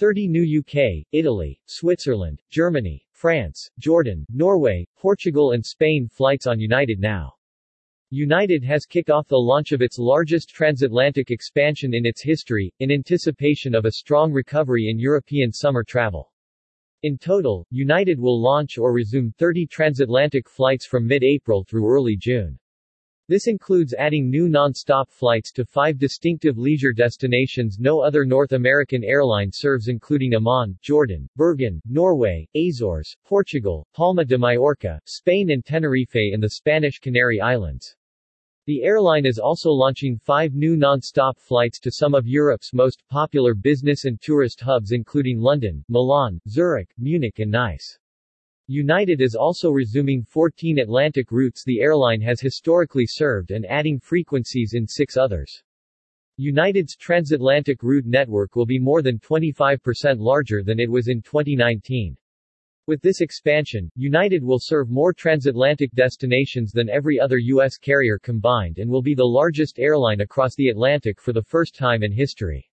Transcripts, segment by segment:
30 new UK, Italy, Switzerland, Germany, France, Jordan, Norway, Portugal and Spain flights on United now. United has kicked off the launch of its largest transatlantic expansion in its history, in anticipation of a strong recovery in European summer travel. In total, United will launch or resume 30 transatlantic flights from mid-April through early June. This includes adding new non-stop flights to five distinctive leisure destinations no other North American airline serves including Amman, Jordan, Bergen, Norway, Azores, Portugal, Palma de Mallorca, Spain and Tenerife in the Spanish Canary Islands. The airline is also launching five new non-stop flights to some of Europe's most popular business and tourist hubs including London, Milan, Zurich, Munich and Nice. United is also resuming 14 Atlantic routes the airline has historically served and adding frequencies in six others. United's transatlantic route network will be more than 25% larger than it was in 2019. With this expansion, United will serve more transatlantic destinations than every other U.S. carrier combined and will be the largest airline across the Atlantic for the first time in history.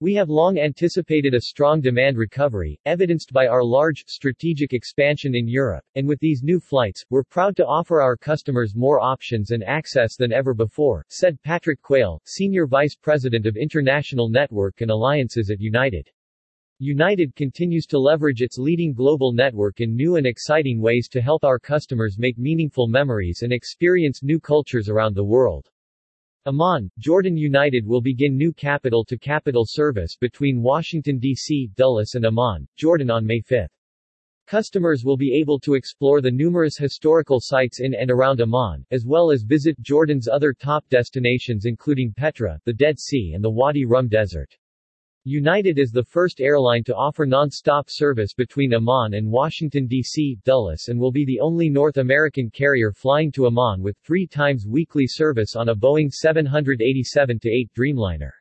We have long anticipated a strong demand recovery, evidenced by our large, strategic expansion in Europe, and with these new flights, we're proud to offer our customers more options and access than ever before, said Patrick Quayle, Senior Vice President of International Network and Alliances at United. United continues to leverage its leading global network in new and exciting ways to help our customers make meaningful memories and experience new cultures around the world. Amman, Jordan United will begin new capital-to-capital service between Washington, D.C., Dulles and Amman, Jordan on May 5. Customers will be able to explore the numerous historical sites in and around Amman, as well as visit Jordan's other top destinations including Petra, the Dead Sea and the Wadi Rum Desert. United is the first airline to offer non-stop service between Amman and Washington, D.C., Dulles and will be the only North American carrier flying to Amman with three times weekly service on a Boeing 787-8 Dreamliner.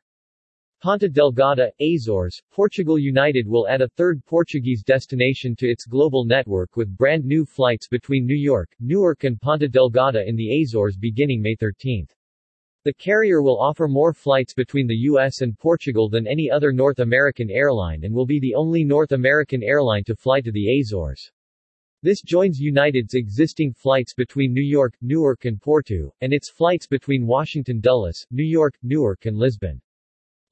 Ponta Delgada, Azores, Portugal United will add a third Portuguese destination to its global network with brand new flights between New York, Newark and Ponta Delgada in the Azores beginning May 13. The carrier will offer more flights between the U.S. and Portugal than any other North American airline and will be the only North American airline to fly to the Azores. This joins United's existing flights between New York, Newark and Porto, and its flights between Washington Dulles, New York, Newark and Lisbon.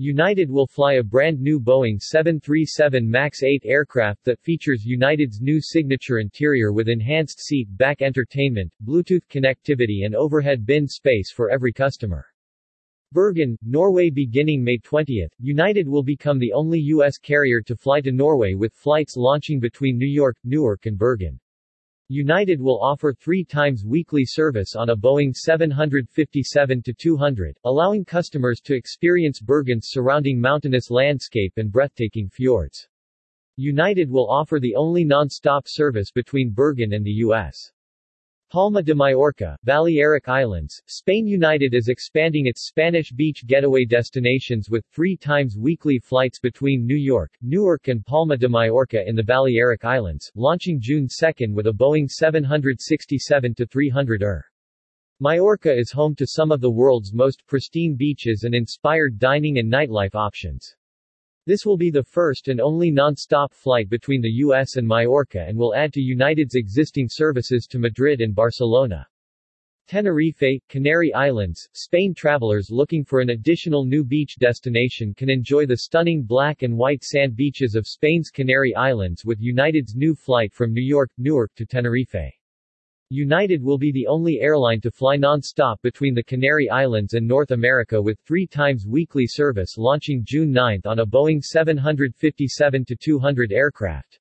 United will fly a brand new Boeing 737 MAX 8 aircraft that features United's new signature interior with enhanced seat back entertainment, Bluetooth connectivity and overhead bin space for every customer. Bergen, Norway Beginning May 20, United will become the only U.S. carrier to fly to Norway with flights launching between New York, Newark and Bergen. United will offer three times weekly service on a Boeing 757-200, allowing customers to experience Bergen's surrounding mountainous landscape and breathtaking fjords. United will offer the only non-stop service between Bergen and the U.S. Palma de Mallorca, Balearic Islands, Spain United is expanding its Spanish beach getaway destinations with three times weekly flights between New York, Newark and Palma de Mallorca in the Balearic Islands, launching June 2 with a Boeing 767-300 ER. Mallorca is home to some of the world's most pristine beaches and inspired dining and nightlife options. This will be the first and only non-stop flight between the U.S. and Majorca and will add to United's existing services to Madrid and Barcelona. Tenerife, Canary Islands, Spain travelers looking for an additional new beach destination can enjoy the stunning black and white sand beaches of Spain's Canary Islands with United's new flight from New York, Newark to Tenerife. United will be the only airline to fly non-stop between the Canary Islands and North America with three times weekly service launching June 9 on a Boeing 757-200 aircraft.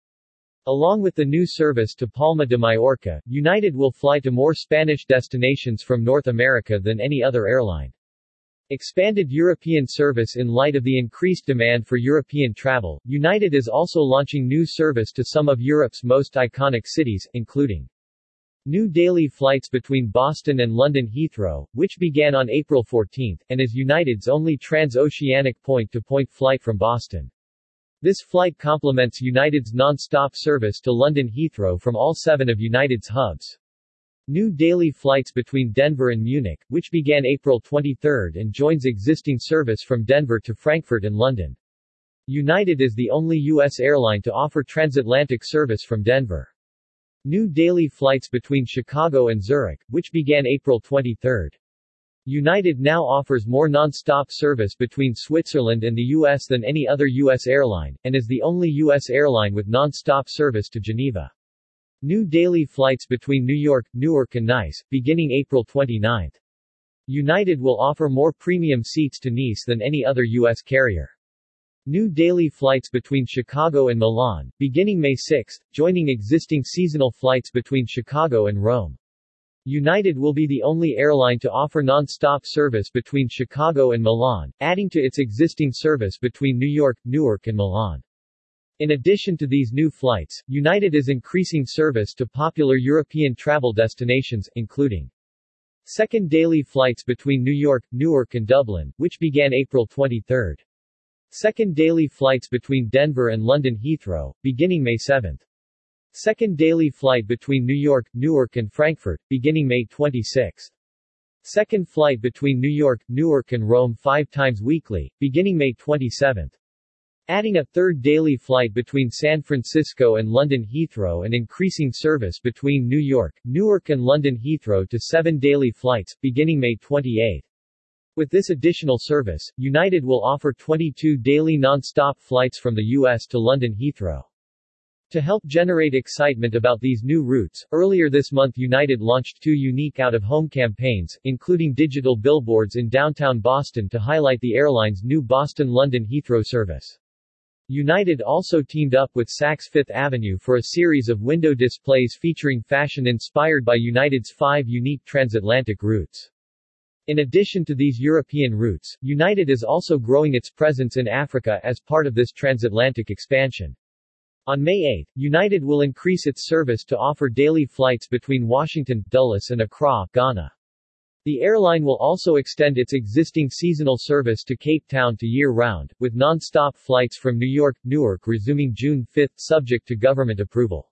Along with the new service to Palma de Mallorca, United will fly to more Spanish destinations from North America than any other airline. Expanded European service In light of the increased demand for European travel, United is also launching new service to some of Europe's most iconic cities, including New daily flights between Boston and London Heathrow, which began on April 14, and is United's only transoceanic point-to-point flight from Boston. This flight complements United's non-stop service to London Heathrow from all seven of United's hubs. New daily flights between Denver and Munich, which began April 23 and joins existing service from Denver to Frankfurt and London. United is the only U.S. airline to offer transatlantic service from Denver. New daily flights between Chicago and Zurich, which began April 23. United now offers more non-stop service between Switzerland and the U.S. than any other U.S. airline, and is the only U.S. airline with non-stop service to Geneva. New daily flights between New York, Newark and Nice, beginning April 29. United will offer more premium seats to Nice than any other U.S. carrier. New daily flights between Chicago and Milan, beginning May 6, joining existing seasonal flights between Chicago and Rome. United will be the only airline to offer non-stop service between Chicago and Milan, adding to its existing service between New York, Newark and Milan. In addition to these new flights, United is increasing service to popular European travel destinations, including second daily flights between New York, Newark and Dublin, which began April 23. Second daily flights between Denver and London Heathrow, beginning May 7. Second daily flight between New York, Newark and Frankfurt, beginning May 26. Second flight between New York, Newark and Rome five times weekly, beginning May 27 adding a third daily flight between San Francisco and London Heathrow and increasing service between New York, Newark and London Heathrow to seven daily flights, beginning May 28. With this additional service, United will offer 22 daily non-stop flights from the U.S. to London Heathrow. To help generate excitement about these new routes, earlier this month United launched two unique out-of-home campaigns, including digital billboards in downtown Boston to highlight the airline's new Boston-London Heathrow service. United also teamed up with Saks Fifth Avenue for a series of window displays featuring fashion inspired by United's five unique transatlantic routes. In addition to these European routes, United is also growing its presence in Africa as part of this transatlantic expansion. On May 8, United will increase its service to offer daily flights between Washington, Dulles and Accra, Ghana. The airline will also extend its existing seasonal service to Cape Town to year-round, with non-stop flights from New York, Newark resuming June 5 subject to government approval.